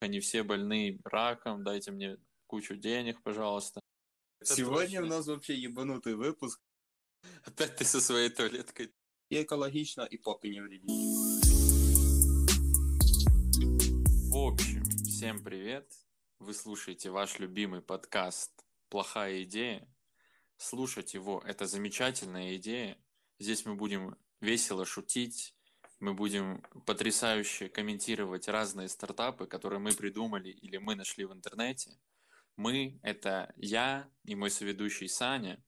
они все больны раком, дайте мне кучу денег, пожалуйста. Это Сегодня точно. у нас вообще ебанутый выпуск. Опять ты со своей туалеткой. И экологично, и попы не вредит. В общем, всем привет. Вы слушаете ваш любимый подкаст «Плохая идея». Слушать его – это замечательная идея. Здесь мы будем весело шутить, мы будем потрясающе комментировать разные стартапы, которые мы придумали или мы нашли в интернете. Мы — это я и мой соведущий Саня.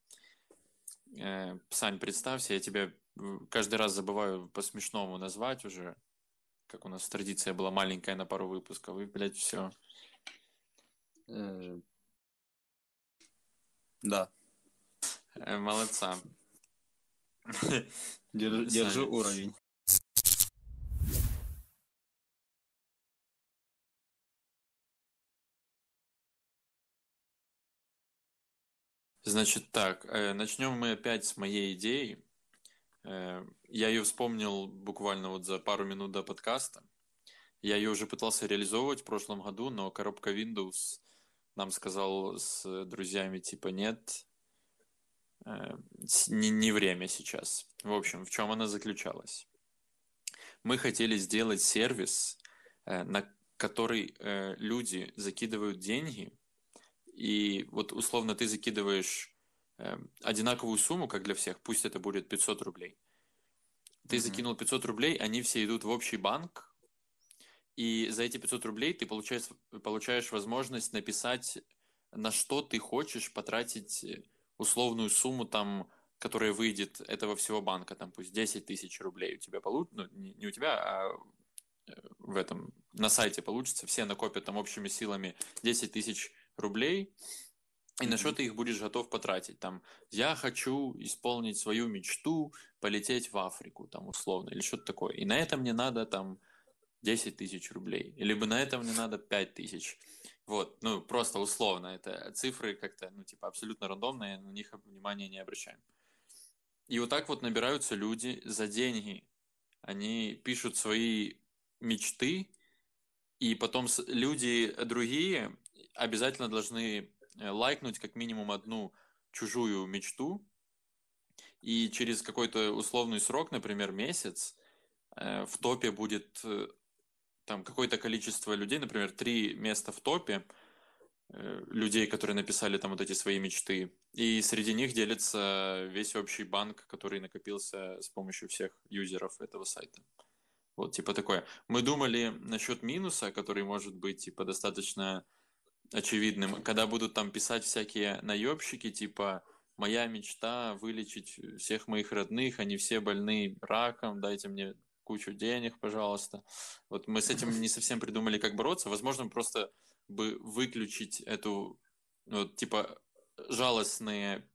Э, Сань, представься, я тебя каждый раз забываю по-смешному назвать уже, как у нас традиция была маленькая на пару выпусков, и, блядь, все. Э, да. Э, молодца. Держу уровень. Значит так, э, начнем мы опять с моей идеи. Э, я ее вспомнил буквально вот за пару минут до подкаста. Я ее уже пытался реализовывать в прошлом году, но коробка Windows нам сказал с друзьями типа нет, э, не, не время сейчас. В общем, в чем она заключалась? Мы хотели сделать сервис, на который люди закидывают деньги и вот условно ты закидываешь э, одинаковую сумму, как для всех, пусть это будет 500 рублей. Ты mm-hmm. закинул 500 рублей, они все идут в общий банк, и за эти 500 рублей ты получаешь, получаешь возможность написать, на что ты хочешь потратить условную сумму, там, которая выйдет этого всего банка, там пусть 10 тысяч рублей у тебя получится, ну, не, не у тебя, а э, в этом, на сайте получится, все накопят там общими силами 10 тысяч рублей, и на что ты их будешь готов потратить. Там, я хочу исполнить свою мечту, полететь в Африку, там, условно, или что-то такое. И на это мне надо, там, 10 тысяч рублей. Либо на это мне надо 5 тысяч. Вот, ну, просто условно. Это цифры как-то, ну, типа, абсолютно рандомные, на них внимания не обращаем. И вот так вот набираются люди за деньги. Они пишут свои мечты, и потом люди другие обязательно должны э, лайкнуть как минимум одну чужую мечту, и через какой-то условный срок, например, месяц, э, в топе будет э, там какое-то количество людей, например, три места в топе людей, которые написали там вот эти свои мечты, и среди них делится весь общий банк, который накопился с помощью всех юзеров этого сайта. Вот, типа такое. Мы думали насчет минуса, который может быть, типа, достаточно очевидным, когда будут там писать всякие наебщики, типа «Моя мечта вылечить всех моих родных, они все больны раком, дайте мне кучу денег, пожалуйста». Вот мы с этим не совсем придумали, как бороться. Возможно, просто бы выключить эту, вот, типа, жалостные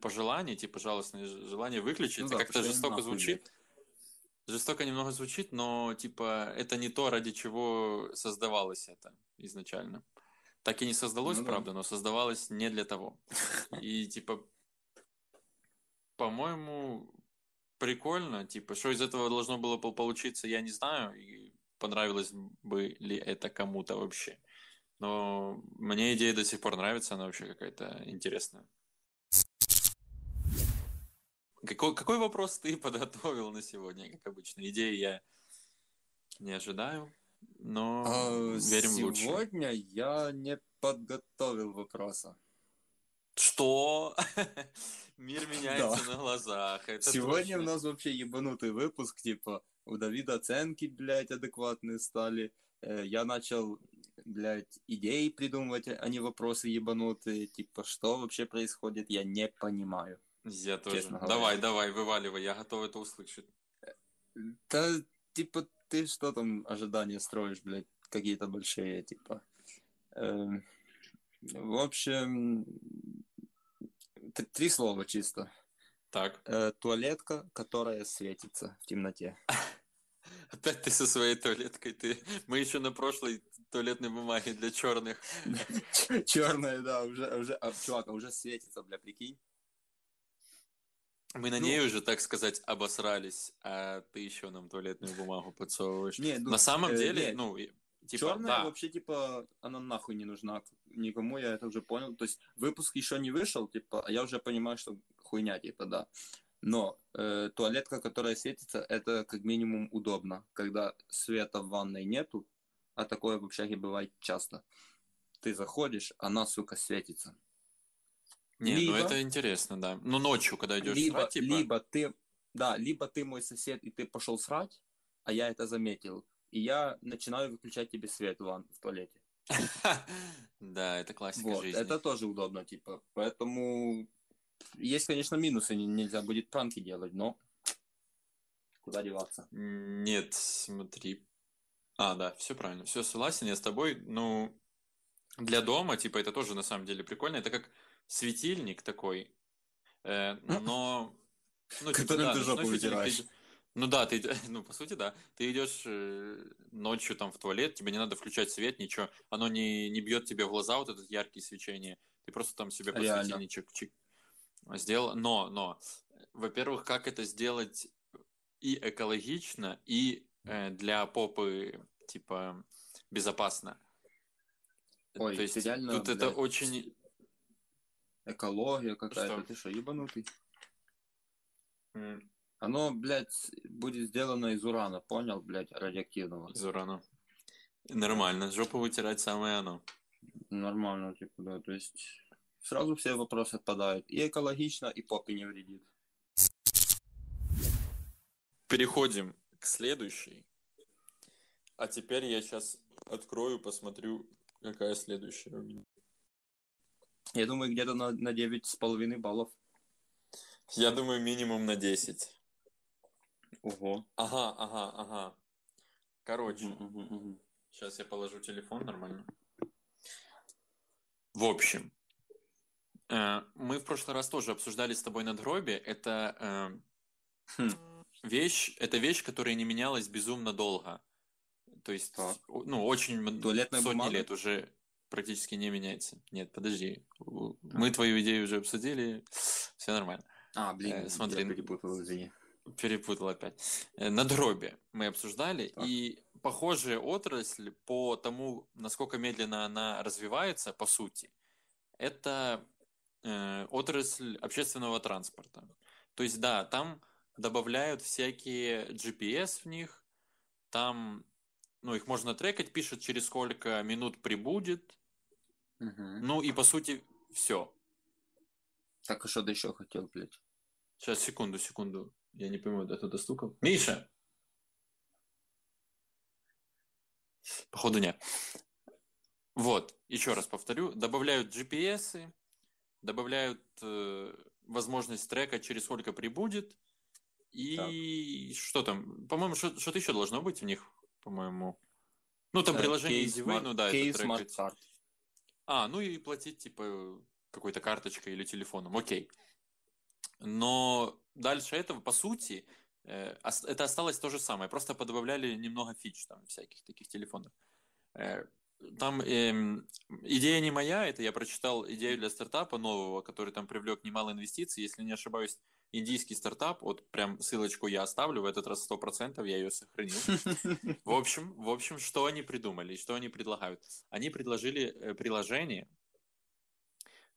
пожелания, типа, жалостные желания выключить. Ну, да, как-то жестоко звучит. Жестоко немного звучит, но, типа, это не то, ради чего создавалось это изначально так и не создалось, ну, правда, да. но создавалось не для того. И типа, по-моему, прикольно, типа, что из этого должно было получиться, я не знаю, и понравилось бы ли это кому-то вообще. Но мне идея до сих пор нравится, она вообще какая-то интересная. Какой, какой вопрос ты подготовил на сегодня, как обычно? Идеи я не ожидаю но а, верим сегодня в лучшее. Сегодня я не подготовил вопроса. Что? Мир меняется да. на глазах. Это Сегодня точно. у нас вообще ебанутый выпуск, типа, у Давида оценки, блядь, адекватные стали. Э, я начал, блядь, идеи придумывать, а не вопросы ебанутые. Типа, что вообще происходит, я не понимаю. Я тоже. Давай, давай, вываливай, я готов это услышать. Да, типа, ты что там ожидания строишь, блядь, какие-то большие, типа. Э, в общем, три слова чисто. Так. Э, туалетка, которая светится в темноте. Опять ты со своей туалеткой. Ты... Мы еще на прошлой туалетной бумаге для черных. Черная, да, уже, уже, а, чувак, а уже светится, бля, прикинь. Мы на ну, ней уже, так сказать, обосрались, а ты еще нам туалетную бумагу подсовываешь. Не, ну, на самом э, деле, нет. ну, Типа, Черная да, вообще, типа, она нахуй не нужна никому, я это уже понял. То есть выпуск еще не вышел, типа, а я уже понимаю, что хуйня, типа, да. Но э, туалетка, которая светится, это как минимум удобно, когда света в ванной нету, а такое в общаге бывает часто. Ты заходишь, она, сука, светится. Не, либо- ну это интересно, да. Ну, ночью, когда идешь либо, срать, типа... либо ты, да, либо ты мой сосед, и ты пошел срать, а я это заметил, и я начинаю выключать тебе свет в, ван- в туалете. Да, это классика Вот, жизни. это тоже удобно, типа. Поэтому есть, конечно, минусы, не- нельзя будет пранки делать, но куда деваться? Нет, смотри. А, да, все правильно. Все согласен, я с тобой. Ну, для дома, типа, это тоже на самом деле прикольно. Это как светильник такой. Э, но... Ну, Которым ты ночной жопу вытираешь. ты- Ну да, ты, ну, по сути, да. Ты идешь э, ночью там в туалет, тебе не надо включать свет, ничего. Оно не, не бьет тебе в глаза, вот это яркие свечения. Ты просто там себе подсветильничек чик, сделал. Но, но, во-первых, как это сделать и экологично, и э, для попы, типа, безопасно. Ой, То есть реально, тут это блядь, очень... Экология какая-то, Что? ты что, ебанутый? м, Оно, блядь, будет сделано из урана, понял, блядь, радиоактивного. Из урана. Нормально, жопу вытирать самое оно. Нормально, типа, да, то есть сразу все вопросы отпадают. И экологично, и попе не вредит. Переходим к следующей. А теперь я сейчас открою, посмотрю, какая следующая у меня. Я думаю, где-то на, на 9,5 баллов. Я думаю, минимум на 10. Ого. Ага, ага, ага. Короче, Мгм, мгм, мгм. сейчас я положу телефон нормально. В общем, э, мы в прошлый раз тоже обсуждали с тобой надгробие. Это э, Хм. вещь, это вещь, которая не менялась безумно долго. То есть, Так. ну, очень Туалетная сотни бумага? лет уже практически не меняется. Нет, подожди. У- Мы твою идею уже обсудили. Все нормально. А, блин, Э, смотри. я перепутал, извини. Перепутал опять. Э, Надгробие мы обсуждали, Так. и похожая отрасль по тому, насколько медленно она развивается, по сути, это э, отрасль общественного транспорта. То есть, да, там добавляют всякие GPS в них, там, ну, их можно трекать, пишет, через сколько минут прибудет, Мгм. ну, и по сути, все. Так, а что ты еще хотел, блядь? Сейчас, секунду, секунду. Я не понимаю, да кто стукал. Миша! Походу нет. Вот, еще раз повторю. Добавляют GPS, добавляют э, возможность трека, через сколько прибудет. И что там? По-моему, что- что-то еще должно быть в них, по-моему. Ну, там Э, приложение кейс EasyWay, ну да, кейс это трекать. А, ну и платить, типа, какой-то карточкой или телефоном. Окей. Но дальше этого, по сути, э, это осталось то же самое. Просто подобавляли немного фич там всяких таких телефонов. Э, Там эм, идея не моя, это я прочитал идею для стартапа нового, который там привлек немало инвестиций. Если не ошибаюсь, индийский стартап, вот прям ссылочку я оставлю, в этот раз 100% я ее сохранил. В общем, в общем, что они придумали, что они предлагают? Они предложили э, приложение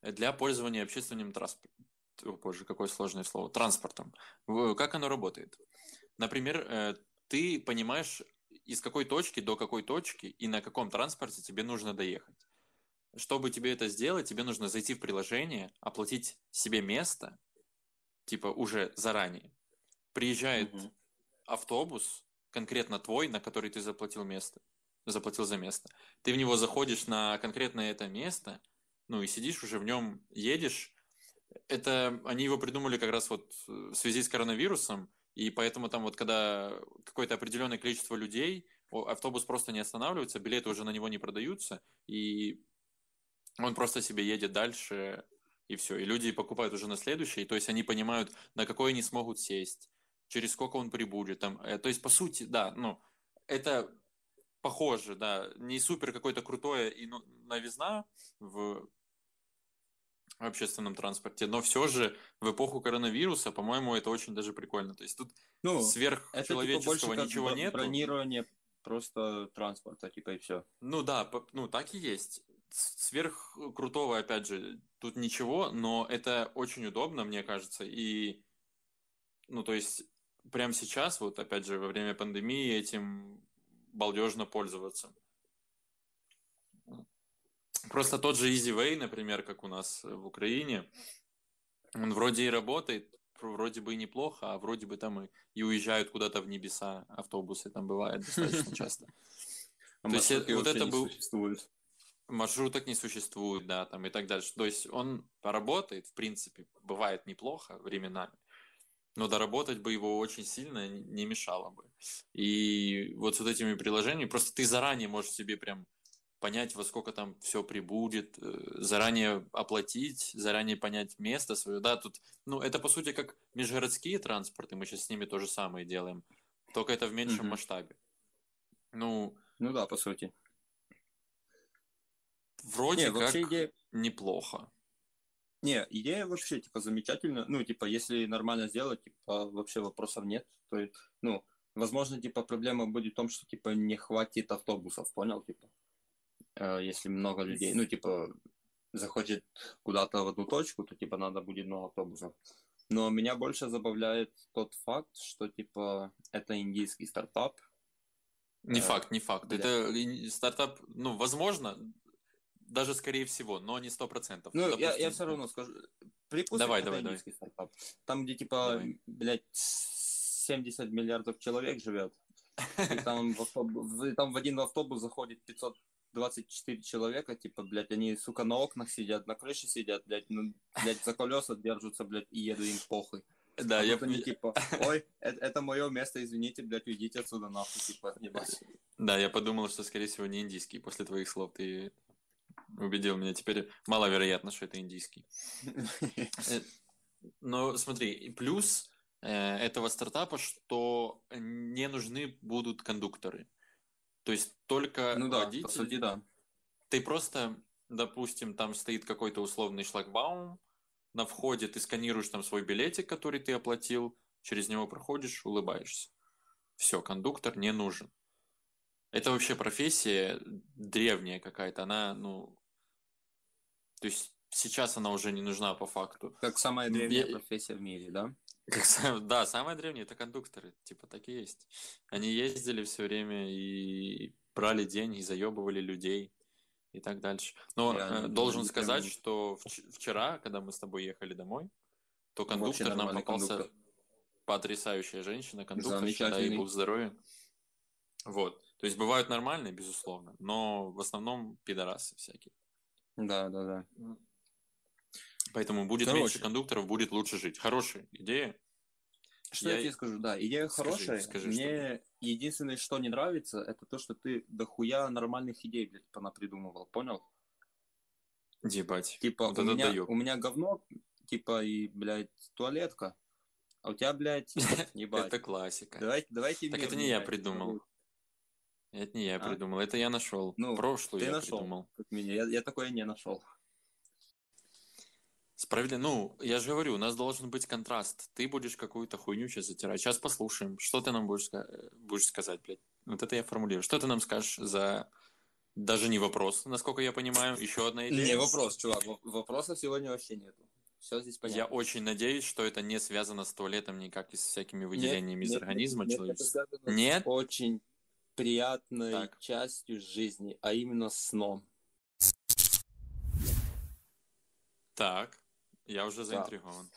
для пользования общественным транспортом. О, боже, какое сложное слово. Транспортом. Как оно работает? Например, э, ты понимаешь, из какой точки до какой точки и на каком транспорте тебе нужно доехать. Чтобы тебе это сделать, тебе нужно зайти в приложение, оплатить себе место, типа уже заранее. Приезжает Мгм. автобус, конкретно твой, на который ты заплатил место, заплатил за место. Ты в него заходишь на конкретное это место, ну и сидишь уже в нем, едешь. Это они его придумали как раз вот э, в связи с коронавирусом, и поэтому там вот когда какое-то определенное количество людей, автобус просто не останавливается, билеты уже на него не продаются, и он просто себе едет дальше, и все. И люди покупают уже на следующий, то есть они понимают, на какой они смогут сесть, через сколько он прибудет. Там, э, то есть, по сути, да, ну, это похоже, да, не супер какое-то крутое и ну, новизна в общественном транспорте, но все же в эпоху коронавируса, по-моему, это очень даже прикольно. То есть тут Ну, это типа сверхчеловеческого больше как ничего нет. бронирование просто транспорта, типа, и все. Ну да, ну так и есть. С- Сверх крутого, опять же, тут ничего, но это очень удобно, мне кажется, и, ну, то есть, прямо сейчас, вот, опять же, во время пандемии этим балдежно пользоваться. Просто тот же Easy Way, например, как у нас в Украине, он вроде и работает, вроде бы и неплохо, а вроде бы там и, и уезжают куда-то в небеса автобусы, там бывает достаточно часто. А То есть, вот это был- существует. Маршруток не существует, да, там и так дальше. То есть он поработает, в принципе, бывает неплохо временами, но доработать бы его очень сильно не мешало бы. И вот с вот этими приложениями, просто ты заранее можешь себе прям понять, во сколько там все прибудет, э, заранее оплатить, заранее понять место свое. Да, тут, ну, это по сути как межгородские транспорты, мы сейчас с ними то же самое делаем, только это в меньшем Мгм. масштабе. Ну, Ну да, по сути. Вроде Не, вообще как идея... неплохо. Не, идея вообще, типа, замечательная. Ну, типа, если нормально сделать, типа, вообще вопросов нет. То есть, ну, возможно, типа, проблема будет в том, что, типа, не хватит автобусов, понял, типа? Э, Если много людей, ну, типа, захочет куда-то в одну точку, то, типа, надо будет много автобусов. Но меня больше забавляет тот факт, что, типа, это индийский стартап. Не Э, факт, не факт. бля. Это стартап, ну, возможно, даже скорее всего, но не сто процентов. Ну, я, Допустим, я все равно скажу. Припустим, Давай, это давай, давай. стартап. Там, где, типа, Давай. блядь, 70 миллиардов человек живет. И там в, автобус, там в один автобус заходит 524 человека, типа, блядь, они, сука, на окнах сидят, на крыше сидят, блядь, ну, блядь, за колеса держатся, блядь, и едут им похуй. Да, А я, они, типа, ой, это, это мое место, извините, блядь, уйдите отсюда нахуй, типа, ебать. да, я подумал, что, скорее всего, не индийский. После твоих слов ты убедил меня. Теперь маловероятно, что это индийский. Э, Но смотри, и плюс э, этого стартапа, что не нужны будут кондукторы. То есть только Ну да, водитель, по сути, да. ты просто, допустим, там стоит какой-то условный шлагбаум, на входе ты сканируешь там свой билетик, который ты оплатил, через него проходишь, улыбаешься. Все, кондуктор не нужен. Это вообще профессия древняя какая-то, она, ну, то есть сейчас она уже не нужна по факту. Как самая древняя я- профессия в мире, да? Как да, самое древнее это кондукторы, типа так и есть. Они ездили все время и брали деньги, заебывали людей и так дальше. Но Реально, э, должен сказать, прям- что вч- вчера, когда мы с тобой ехали домой, то кондуктор нам попался кондуктор. потрясающая женщина, кондуктор, Замечательный. бог здоровья. Вот. То есть бывают нормальные, безусловно, но в основном пидорасы всякие. Да, да, да. Поэтому будет Короче. меньше кондукторов, будет лучше жить. Хорошая идея. Что я, Я- тебе скажу, да, идея Скажи, хорошая. скажи, Мне единственное, что не нравится, это то, что ты дохуя нормальных идей, блядь, понапридумывал, понял? Ебать. Типа, Вот у, это меня, у меня говно, типа, и, блядь, туалетка, а у тебя, блядь, ебать. Это классика. Давайте, давайте Так это не я придумал. Это не я А? придумал, это я нашел. Ну, Прошлую Ты я нашел, придумал. как меня. Я, я такое не нашел. Справедливо. Ну, я же говорю, у нас должен быть контраст. Ты будешь какую-то хуйню сейчас затирать. Сейчас послушаем. Что ты нам будешь, будешь сказать, блядь? Вот это я формулирую. Что ты нам скажешь за... Даже не вопрос, насколько я понимаю. Еще одна идея. Не, вопрос, чувак, во- вопросов сегодня вообще нету. Все здесь понятно. Я очень надеюсь, что это не связано с туалетом никак и с всякими выделениями из Нет, организма нет, человеческого. Нет? очень приятной Так. частью жизни, а именно сном. Так, я уже заинтригован.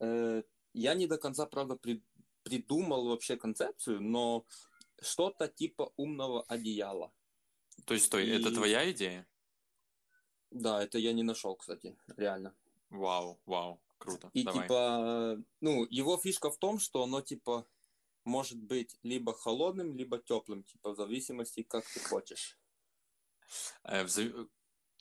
Э, я не до конца, правда, при- придумал вообще концепцию, но что-то типа умного одеяла. То есть, стой, это И- твоя идея? Да, это я не нашел, кстати, реально. Вау, вау, круто. И Давай. типа, ну, его фишка в том, что оно типа может быть либо холодным, либо теплым, типа в зависимости, как ты хочешь. Э,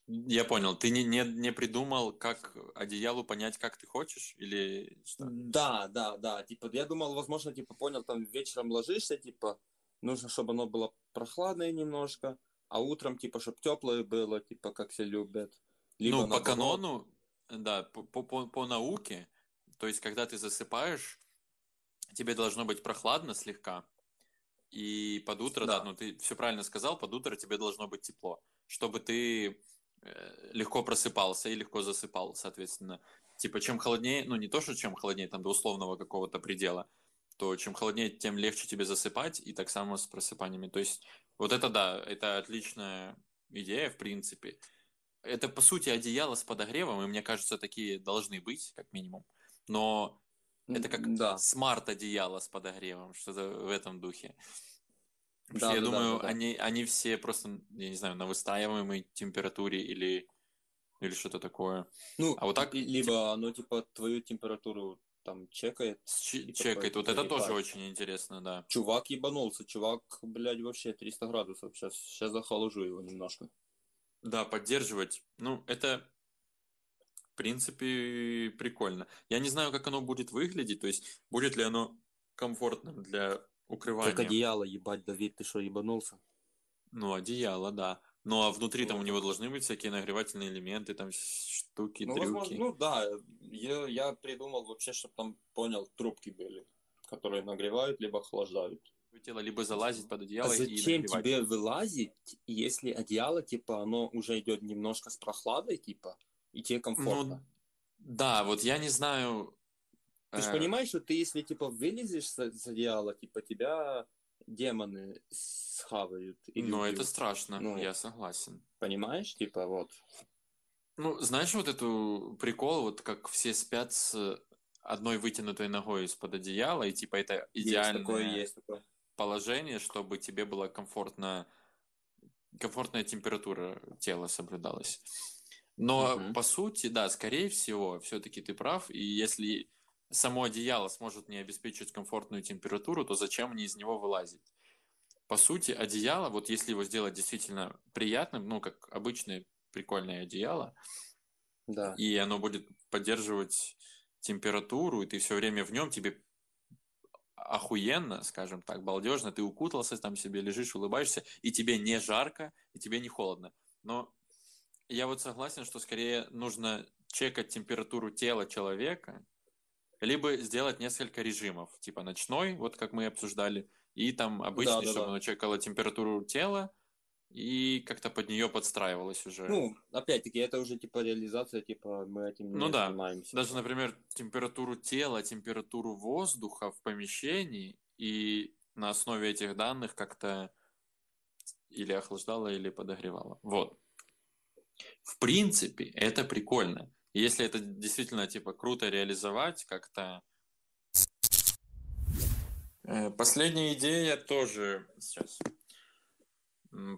Я понял, ты не, не, не придумал, как одеялу понять, как ты хочешь? Или что? Да, да, да. Типа, я думал, возможно, типа, понял, там вечером ложишься, типа, нужно, чтобы оно было прохладное немножко, а утром, типа, чтобы теплое было, типа, как все любят. Либо ну, по наоборот. канону, да, по, по, по- по науке, то есть, когда ты засыпаешь, тебе должно быть прохладно слегка, и под утро, да. да, ну ты все правильно сказал, под утро тебе должно быть тепло, чтобы ты э, легко просыпался и легко засыпал, соответственно. Типа, чем холоднее, ну не то, что чем холоднее, там до условного какого-то предела, то чем холоднее, тем легче тебе засыпать, и так само с просыпаниями. То есть, вот это да, это отличная идея, в принципе. Это, по сути, одеяло с подогревом, и мне кажется, такие должны быть, как минимум. Но это как да. смарт-одеяло с подогревом, что-то в этом духе. да, я да, думаю, да, да. Они, они все просто, я не знаю, на выстаиваемой температуре или, или что-то такое. Ну, а вот так... Либо оно, типа, твою температуру там чекает. Ч- чекает, вот это тоже очень интересно, да. Чувак ебанулся, чувак, блядь, вообще 300 градусов. Сейчас, сейчас захоложу его немножко. Да, поддерживать. Ну, это, в принципе, прикольно. Я не знаю, как оно будет выглядеть, то есть, будет ли оно комфортным для укрывания. Как одеяло, ебать, Давид, ты что, ебанулся? Ну, одеяло, да. Ну, а внутри там у него должны быть всякие нагревательные элементы, там штуки, ну, трюки. Возможно, ну да, я, я придумал вообще, чтобы там, понял, трубки были, которые нагревают, либо охлаждают. Тело либо залазить под одеяло а зачем и тебе вылазить, если одеяло, типа, оно уже идет немножко с прохладой, типа, и тебе комфортно? Ну, да, вот я не знаю... Ты же э... понимаешь, что ты, если, типа, вылезешь с, с одеяла, типа, тебя демоны схавают. Ну, это страшно, ну, я согласен. Понимаешь, типа, вот. Ну, знаешь вот эту прикол, вот как все спят с одной вытянутой ногой из-под одеяла, и типа это идеальное есть такое, есть такое. положение, чтобы тебе было комфортно, комфортная температура тела соблюдалась. Но угу. по сути, да, скорее всего, все-таки ты прав, и если само одеяло сможет не обеспечивать комфортную температуру, то зачем мне из него вылазить? По сути, одеяло, вот если его сделать действительно приятным, ну, как обычное прикольное одеяло, да. и оно будет поддерживать температуру, и ты все время в нем, тебе охуенно, скажем так, балдежно, ты укутался, там себе лежишь, улыбаешься, и тебе не жарко, и тебе не холодно. Но я вот согласен, что скорее нужно чекать температуру тела человека, либо сделать несколько режимов, типа ночной, вот как мы обсуждали, и там обычный, да, да, чтобы да. оно чекало температуру тела, и как-то под нее подстраивалось уже. Ну, опять-таки, это уже типа реализация, типа мы этим не ну, да. занимаемся. Даже, например, температуру тела, температуру воздуха в помещении, и на основе этих данных как-то или охлаждало, или подогревало. Вот. В принципе, это прикольно. Если это действительно типа круто реализовать, как-то Э, последняя идея тоже сейчас.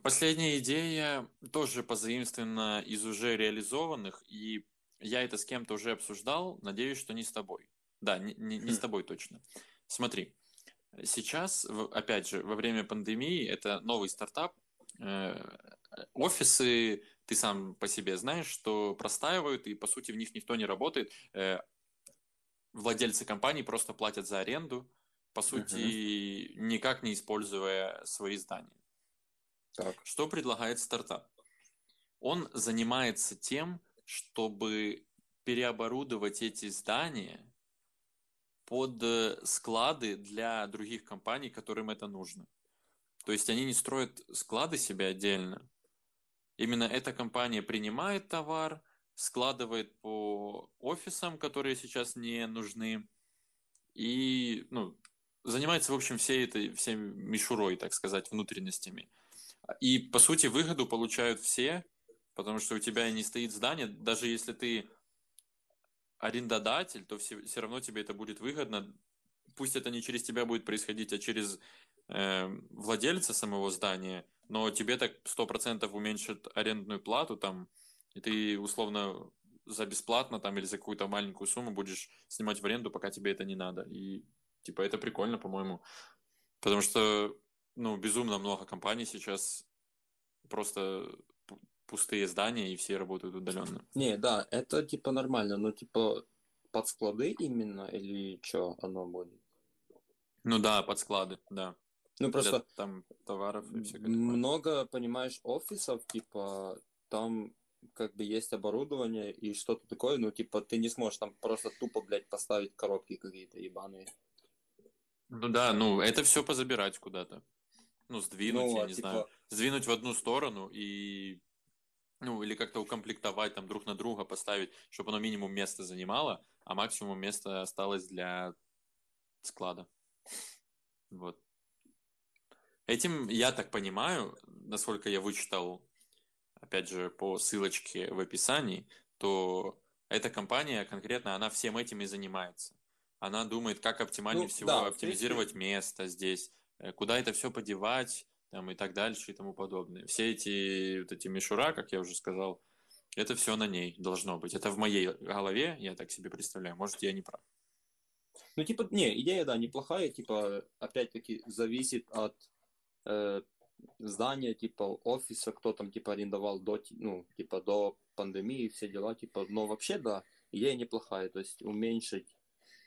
Последняя идея тоже позаимствована из уже реализованных, и я это с кем-то уже обсуждал, надеюсь, что не с тобой. Да, не, не, не с хм. тобой точно. Смотри, сейчас, опять же, во время пандемии, это новый стартап, э, офисы, ты сам по себе знаешь, что простаивают, и, по сути, в них никто не работает. Э, владельцы компаний просто платят за аренду, по сути, угу. никак не используя свои здания. Так. Что предлагает стартап? Он занимается тем, чтобы переоборудовать эти здания под э, склады для других компаний, которым это нужно. То есть они не строят склады себе отдельно. Именно эта компания принимает товар, складывает по офисам, которые сейчас не нужны, и ну, занимается, в общем, всей этой, всей мишурой, так сказать, внутренностями. И, по сути, выгоду получают все, потому что у тебя не стоит здание, даже если ты арендодатель, то все, все равно тебе это будет выгодно. Пусть это не через тебя будет происходить, а через э, владельца самого здания, но тебе так 100% уменьшит арендную плату там, и ты условно за бесплатно там или за какую-то маленькую сумму будешь снимать в аренду, пока тебе это не надо. И Типа, это прикольно, по-моему. Потому что, ну, безумно много компаний сейчас просто пустые здания, и все работают удаленно. Не, да, это типа нормально, но типа под склады именно или что оно будет? Ну да, под склады, да. Ну просто Для, там товаров и всякое Много, понимаешь, офисов, типа, там как бы есть оборудование и что-то такое, ну типа ты не сможешь там просто тупо, блядь, поставить коробки какие-то ебаные. Ну да, ну это все позабирать куда-то. ну, сдвинуть, Ну, я а не типа- знаю, сдвинуть в одну сторону и, ну, или как-то укомплектовать там друг на друга, поставить, чтобы оно минимум места занимало, а максимум места осталось для склада. Вот. Этим, я так понимаю, насколько я вычитал, опять же, по ссылочке в описании, то эта компания конкретно, она всем этим и занимается. Она думает, как оптимальнее Ну, всего да, оптимизировать место здесь, э, куда это все подевать, там, и так дальше, и тому подобное. Все эти, вот эти мишура, как я уже сказал, это все на ней должно быть. Это в моей голове, я так себе представляю. Может, я не прав. Ну, типа, не, идея, да, неплохая, типа, опять-таки, зависит от э, здания, типа, офиса, кто там, типа, арендовал до, ну, типа, до пандемии, все дела, типа, но вообще, да, идея неплохая, то есть уменьшить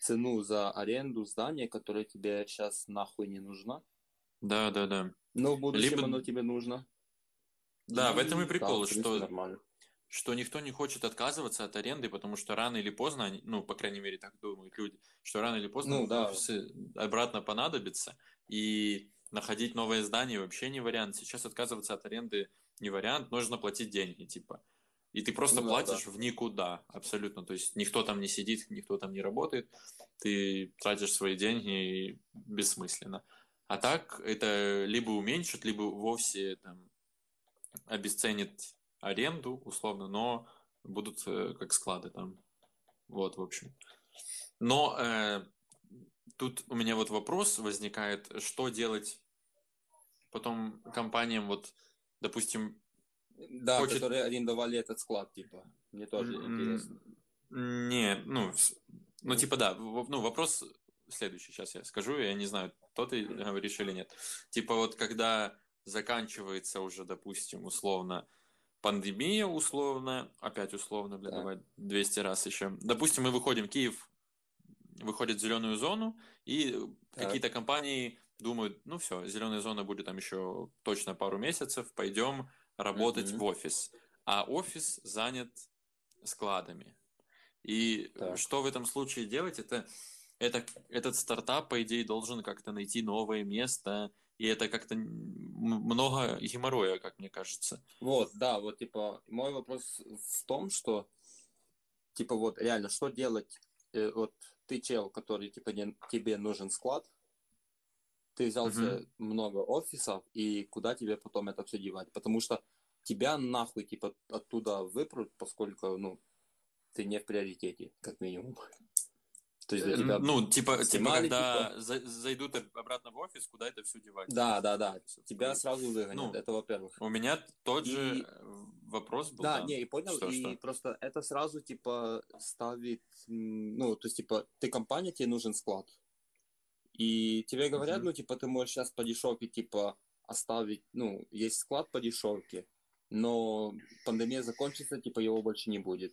цену за аренду здания, которое тебе сейчас нахуй не нужно, Да, да, да. но в будущем Либо- оно тебе нужно. Да, в этом и да, прикол, принципе, что нормально. что никто не хочет отказываться от аренды, потому что рано или поздно, они- ну, по крайней мере, так думают люди, что рано или поздно Ну, да. обратно понадобятся, и находить новое здание вообще не вариант. Сейчас отказываться от аренды не вариант, нужно платить деньги, типа. И ты просто Ну да, платишь в никуда, абсолютно. То есть никто там не сидит, никто там не работает, ты тратишь свои деньги бессмысленно. А так это либо уменьшит, либо вовсе там обесценит аренду, условно, но будут э, как склады там. Вот, в общем. Но э, тут у меня вот вопрос возникает, что делать потом компаниям, вот, допустим, Да, хочет- которые арендовали этот склад, типа, мне тоже интересно. Не, ну, ну, типа, да, ну, вопрос следующий, сейчас я скажу, я не знаю, то ты говоришь или нет. Типа вот когда заканчивается уже, допустим, условно, пандемия условно, опять условно, бля, Да. давай 200 раз еще. Допустим, мы выходим, Киев выходит в зеленую зону, и Так. какие-то компании думают, ну все, зеленая зона будет там еще точно пару месяцев, пойдем работать Мгм. в офис. А офис занят складами. И Так. что в этом случае делать? Это, это этот стартап, по идее, должен как-то найти новое место, и это как-то много геморроя, как мне кажется. Вот, да, вот, типа, мой вопрос в том, что, типа, вот, реально, что делать, э, вот, ты чел, который, типа, не- тебе нужен склад, ты взял себе много офисов, и куда тебе потом это все девать? Потому что тебя нахуй, типа, оттуда выпрут, поскольку, ну, ты не в приоритете, как минимум. То есть для тебя... Ну, типа, типа когда за- зайдут обратно в офис, куда это все девать? Да, да, да, тебя сразу выгонят, Ну, это во-первых. У меня тот И- же э, вопрос был. Да, не, и понял, Что, и что? просто это сразу, типа, ставит, ну, то есть, типа, ты компания, тебе нужен склад. И тебе говорят, Мгм. ну, типа, ты можешь сейчас по дешевке, типа, оставить, ну, есть склад по дешевке, но пандемия закончится, типа, его больше не будет.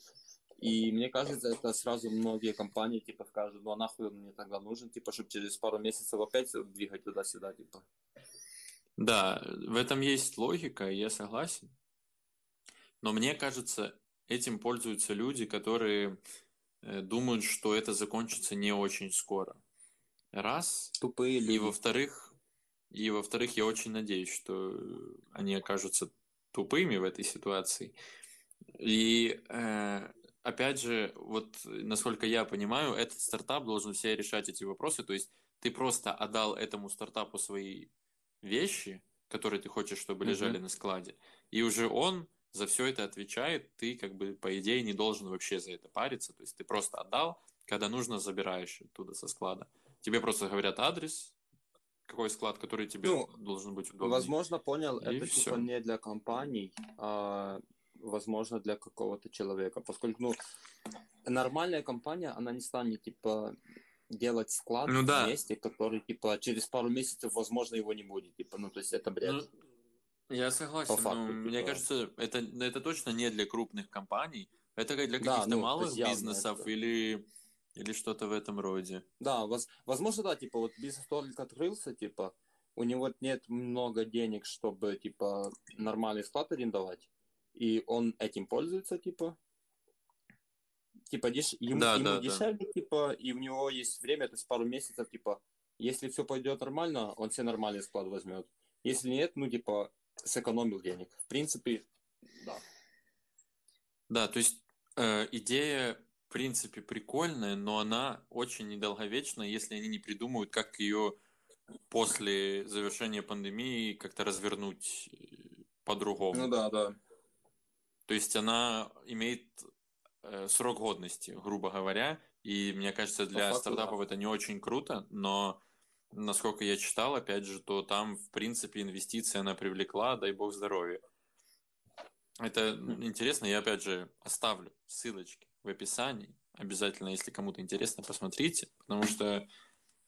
И мне кажется, это сразу многие компании, типа, скажут, ну, а нахуй он мне тогда нужен, типа, чтобы через пару месяцев опять двигать туда-сюда, типа. Да, в этом есть логика, и я согласен. Но мне кажется, этим пользуются люди, которые э, думают, что это закончится не очень скоро. Раз. Тупые И люди. во-вторых, и во-вторых, я очень надеюсь, что они окажутся тупыми в этой ситуации. И э, опять же, вот насколько я понимаю, этот стартап должен все решать эти вопросы. То есть ты просто отдал этому стартапу свои вещи, которые ты хочешь, чтобы Мгм. лежали на складе, и уже он за все это отвечает. Ты как бы по идее не должен вообще за это париться. То есть ты просто отдал, когда нужно забираешь оттуда со склада. Тебе просто говорят адрес, какой склад, который тебе Ну, должен быть удобный. Возможно, понял, И это всё. типа не для компаний, а возможно для какого-то человека. Поскольку, ну, нормальная компания, она не станет, типа, делать склад Ну да. в месте, который, типа, через пару месяцев, возможно, его не будет. Типа, ну, то есть это бред. Ну, я согласен, По факту, но мне типа. кажется, это, это точно не для крупных компаний. Это для Да, каких-то ну, то малых бизнесов это- или, или что-то в этом роде. Да, воз- возможно, да, типа, вот бизнес только открылся, типа, у него нет много денег, чтобы, типа, нормальный склад арендовать, и он этим пользуется, типа, типа, деш... ему, Да, ему да, да. дешевле, типа, и у него есть время, то есть пару месяцев, типа, если все пойдет нормально, он себе нормальный склад возьмет. Если нет, ну, типа, сэкономил денег. В принципе, да. Да, то есть э, идея, в принципе, прикольная, но она очень недолговечна, если они не придумают, как ее после завершения пандемии как-то развернуть э, по-другому. Ну да, да. То есть она имеет э, срок годности, грубо говоря, и мне кажется, для факту, стартапов да. это не очень круто, но насколько я читал, опять же, то там, в принципе, инвестиция она привлекла, дай бог здоровья. Это интересно, я опять же оставлю ссылочки в описании. Обязательно, если кому-то интересно, посмотрите, потому что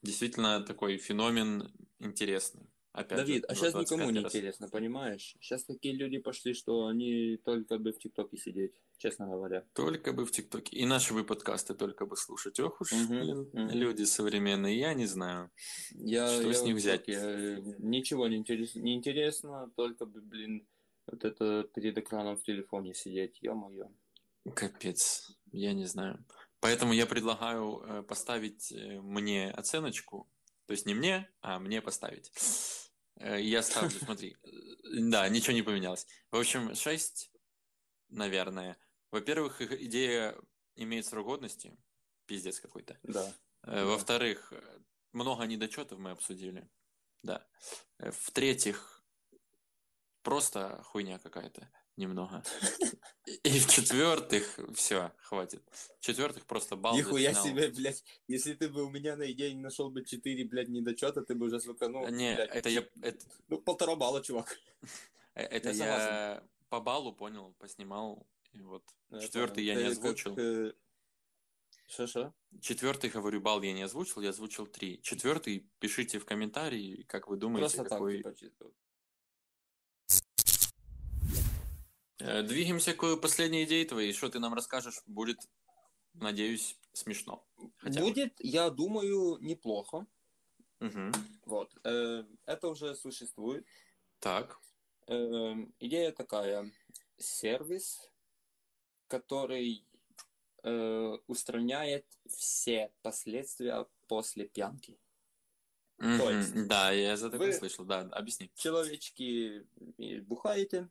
действительно такой феномен интересный. Опять Давид, же, а сейчас 25 никому не раз. интересно, понимаешь? Сейчас такие люди пошли, что они только бы в ТикТоке сидеть, честно говоря. Только бы в ТикТоке. И наши бы подкасты только бы слушать. Ох уж, Мгм, блин, мгм. люди современные, я не знаю. Я, Что я с них взять? Э, Ничего не, интерес, не интересно, только бы, блин, вот это перед экраном в телефоне сидеть, ё-моё. Капец, я не знаю. Поэтому я предлагаю э, поставить э, мне оценочку. То есть не мне, а мне поставить. Э, Я ставлю, смотри. э, Да, ничего не поменялось. В общем, 6, наверное. Во-первых, идея имеет срок годности. Пиздец какой-то. Да. Э. Во-вторых, много недочетов мы обсудили. Да. В-третьих, просто хуйня какая-то немного. И в-четвертых, все, хватит. В-четвертых, просто бал за Нихуя себе, блядь, если ты бы у меня на идее не нашел бы 4, блядь, недочета, ты бы уже свыканул. Не, блядь, это я, это, Ну, полтора балла, чувак. э, это Я я по баллу понял, поснимал. И вот. Ну, Четвертый я не Ты как, озвучил. э, Шо-шо? Четвертый, говорю, балл я не озвучил, я озвучил три. Четвертый, пишите в комментарии, как вы думаете, Просто так, какой... типа, чисто. Э, Двигаемся к последней идее твоей. Что ты нам расскажешь? Будет, надеюсь, смешно. Хотя бы. Будет, я думаю, неплохо. Мгм. Вот. Э, Это уже существует. Так. Э, Идея такая. Сервис, который э, устраняет все последствия после пьянки. Мгм. есть Да, я за такое вы- слышал. Да, объясни. Человечки э, бухаете,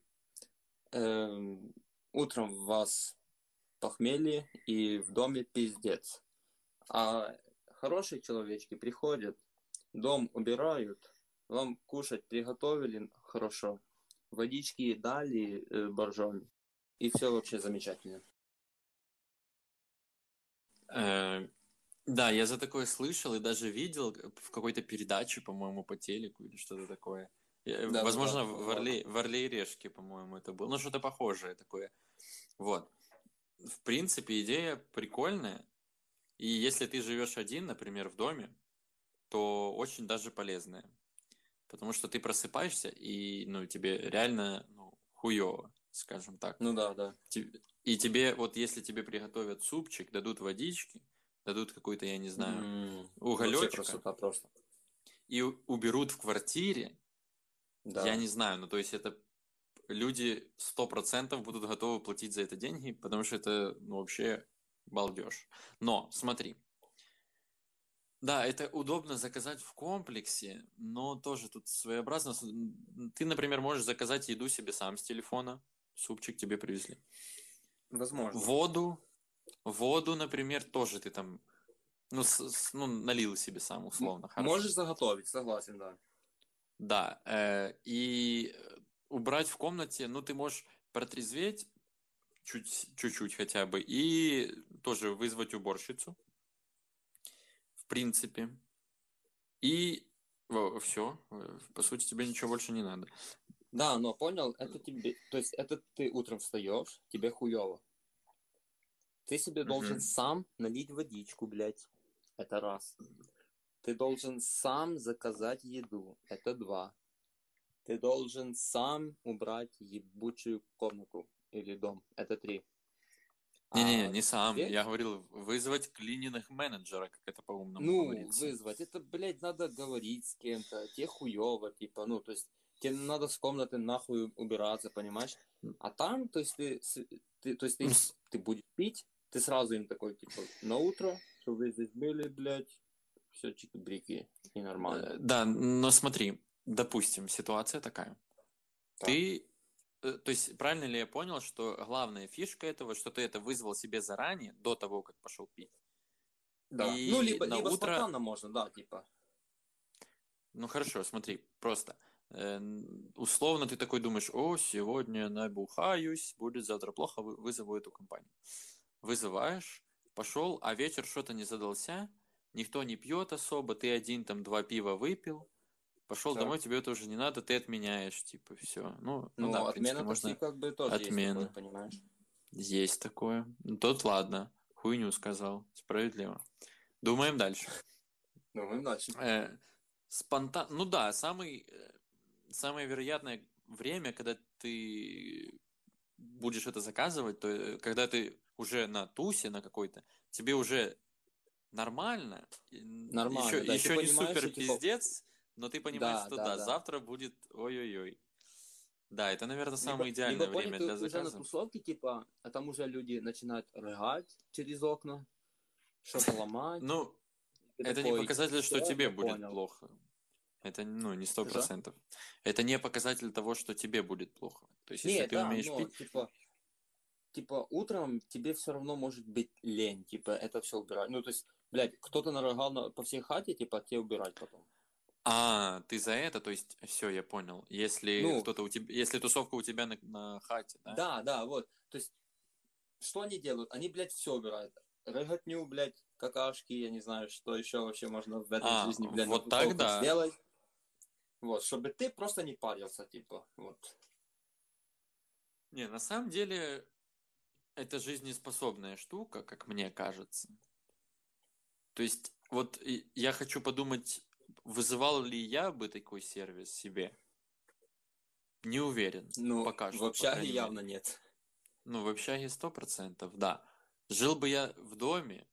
утром у вас похмелье и в доме пиздец. А хорошие человечки приходят, дом убирают, вам кушать приготовили хорошо, водички дали э, боржоми, и все вообще замечательно. Э, Да, я за такое слышал и даже видел в какой-то передаче, по-моему, по телеку или что-то такое. Э, Да, Возможно, да, в Орле, в Орле и Решке, по-моему, это было. Ну, что-то похожее такое. Вот. В принципе, идея прикольная. И если ты живешь один, например, в доме, то очень даже полезная. Потому что ты просыпаешься, и ну, тебе реально ну, хуево, скажем так. Ну да, да. И тебе, вот если тебе приготовят супчик, дадут водички, дадут какой-то, я не знаю, М, уголечка. просто. и уберут в квартире, Да. я не знаю, ну то есть это люди 100% будут готовы платить за это деньги, потому что это ну, вообще балдеж. Но смотри, да, это удобно заказать в комплексе, но тоже тут своеобразно. Ты, например, можешь заказать еду себе сам с телефона, супчик тебе привезли. Возможно. Воду, воду, например, тоже ты там, ну, с- с- ну налил себе сам условно. хорошо. Можешь заготовить, согласен, да. Да, э, и э, убрать в комнате, ну, ты можешь протрезветь чуть, чуть-чуть хотя бы, и тоже вызвать уборщицу, в принципе. И все, по сути, тебе ничего больше не надо. Да, но понял, это тебе, то есть это ты утром встаешь, тебе хуево. Ты себе должен Мгм. сам налить водичку, блядь. Это раз. Ты должен сам заказать еду. Это два. Ты должен сам убрать ебучую комнату или дом. Это три. Не-не, А не сам, здесь- я говорил вызвать клининг менеджера, как это по-умному Ну, говорится. вызвать. Это, блядь, надо говорить с кем-то. Тебе хуево, типа, ну, то есть, тебе надо с комнаты нахуй убираться, понимаешь? А там, то есть, ты, ты, то есть, ты, ты будешь пить, ты сразу им такой, типа, на утро, чтобы вы здесь были, блядь, все чики-брики, и нормально. Э, Да, но смотри, допустим, ситуация такая. Так. Ты, э, то есть, правильно ли я понял, что главная фишка этого, что ты это вызвал себе заранее, до того, как пошел пить? Да. И ну, либо, на либо утро- спонтанно можно, да, типа. Ну хорошо, смотри, просто э, условно ты такой думаешь, о, сегодня набухаюсь, будет завтра плохо, вы- вызову эту компанию. Вызываешь, пошел, а вечер что-то не задался, никто не пьет особо, ты один там два пива выпил, пошел Так. домой, тебе это уже не надо, ты отменяешь, типа, все. Ну, ну Ну, да, в принципе, отмена можно... как бы тоже отмена. есть такое, понимаешь? Есть такое. Ну, Тут ладно, хуйню сказал, справедливо. Думаем дальше. Думаем дальше. Э, спонтан... Ну да, самый, э, самое вероятное время, когда ты будешь это заказывать, то э, когда ты уже на тусе на какой-то, тебе уже нормально, Нормально, еще, да, еще не супер что, типа, пиздец, но ты понимаешь, Да, что да, да, да. завтра будет ой-ой-ой. Да, это, наверное, Либо- самое идеальное либо, время ты для уже на заказа. тусовке, типа, а там уже люди начинают рыгать через окна, что-то ломать. Ну, Это не показатель, что «Всё, тебе будет понял». плохо. Это, ну, не сто процентов. Это не показатель того, что тебе будет плохо. То есть, если ты да, умеешь но, пить... типа, типа, утром тебе все равно может быть лень, типа, это все убирать. Ну, то есть, блядь, кто-то нарыгал на- по всей хате, типа, тебе убирать потом. А, ты за это? То есть, все, я понял. Если Ну. кто-то у тебя... Если тусовка у тебя на, на хате, да? Да, да, вот. То есть, что они делают? Они, блядь, все убирают. Рыготню, блядь, какашки, я не знаю, что еще вообще можно в этой А, жизни, блядь, вот так да. сделать. Вот, чтобы ты просто не парился, типа, вот. Не, на самом деле, это жизнеспособная штука, как мне кажется. То есть, вот я хочу подумать, вызывал ли я бы такой сервис себе? Не уверен. Ну, пока что, в общаге явно мере. нет. Ну, в общаге сто процентов, да. Жил бы я в доме,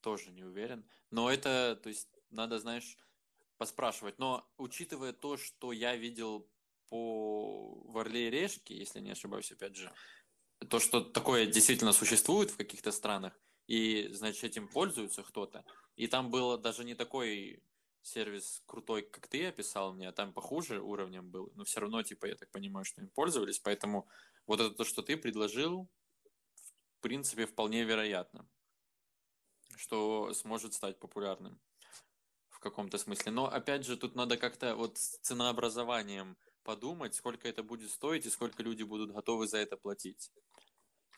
тоже не уверен. Но это, то есть, надо, знаешь, поспрашивать. Но учитывая то, что я видел по в Орле и Решке, если не ошибаюсь, опять же, то, что такое действительно существует в каких-то странах, и, значит, этим пользуется кто-то. И там было даже не такой сервис крутой, как ты описал мне, а там похуже уровнем был. Но все равно, типа, я так понимаю, что им пользовались. Поэтому вот это то, что ты предложил, в принципе, вполне вероятно, что сможет стать популярным в каком-то смысле. Но, опять же, тут надо как-то вот с ценообразованием подумать, сколько это будет стоить и сколько люди будут готовы за это платить.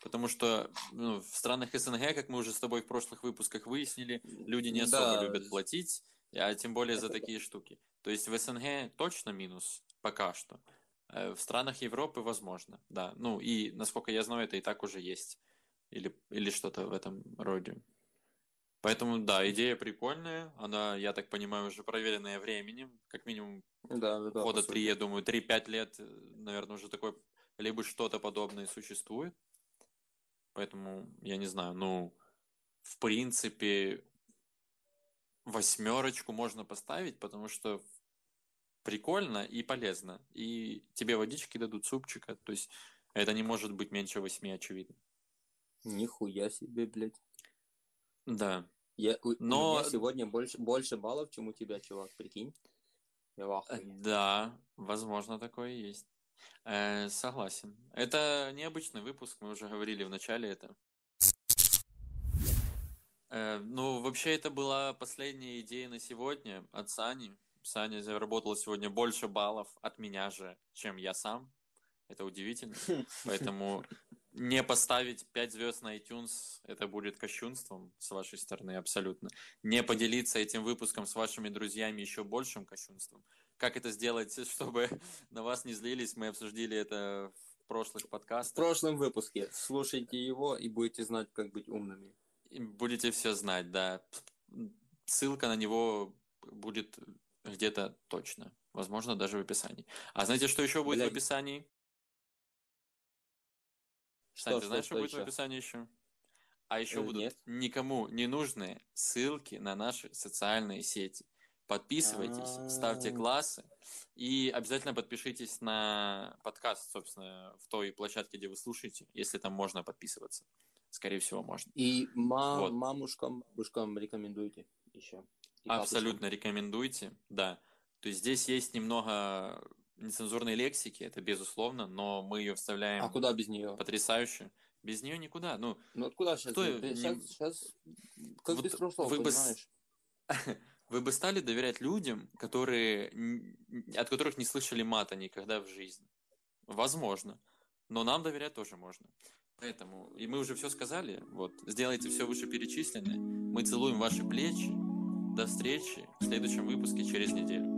Потому что ну, в странах СНГ, как мы уже с тобой в прошлых выпусках выяснили, люди не особо Да, любят платить, а тем более за такие штуки. То есть в СНГ точно минус пока что. Э, В странах Европы возможно, да. Ну и, насколько я знаю, это и так уже есть. Или, или что-то в этом роде. Поэтому, да, идея прикольная. Она, я так понимаю, уже проверенная временем. Как минимум Да, да, да. года три, я думаю, 3-5 лет, э, наверное, уже такое, либо что-то подобное существует. Поэтому, я не знаю, ну, в принципе, восьмерочку можно поставить, потому что прикольно и полезно. И тебе водички дадут, супчика. То есть это не может быть меньше восьми, очевидно. Нихуя себе, блядь. Да. Я, у, Но- у меня сегодня больше, больше баллов, чем у тебя, чувак, прикинь. Я в. Да, возможно, такое есть. Э, согласен. Это необычный выпуск, мы уже говорили в начале это. Э, ну, вообще, это была последняя идея на сегодня от Сани. Саня заработала сегодня больше баллов от меня же, чем я сам. Это удивительно. Поэтому не поставить 5 звезд на iTunes, это будет кощунством с вашей стороны, абсолютно. Не поделиться этим выпуском с вашими друзьями еще большим кощунством. Как это сделать, чтобы на вас не злились, мы обсудили это в прошлых В подкастах. прошлом выпуске слушайте его и будете знать, как быть умными. И Будете все знать, да. Ссылка на него будет где-то точно. Возможно, даже в описании. А знаете, что еще будет Блядь. в описании? Что, Сань, ты что, знаешь, что что будет в еще? описании еще? А еще Э, будут нет. никому не нужные ссылки на наши социальные сети. Подписывайтесь, ставьте А. классы и обязательно подпишитесь на подкаст, собственно, в той площадке, где вы слушаете, если там можно подписываться. Скорее всего, можно. И ма- Вот. мамушкам, бабушкам рекомендуйте еще. И Абсолютно рекомендуйте, да. То есть здесь есть немного нецензурной лексики, это безусловно, но мы ее вставляем А куда без нее? потрясающе. Без нее никуда. Ну, Ну откуда сейчас? Кто- сейчас, сейчас как Вот без трусов, вы бы понимаешь? вы бы стали доверять людям, которые, от которых не слышали мата никогда в жизни? Возможно. Но нам доверять тоже можно. Поэтому, и мы уже все сказали, вот, сделайте все вышеперечисленное. Мы целуем ваши плечи. До встречи в следующем выпуске через неделю.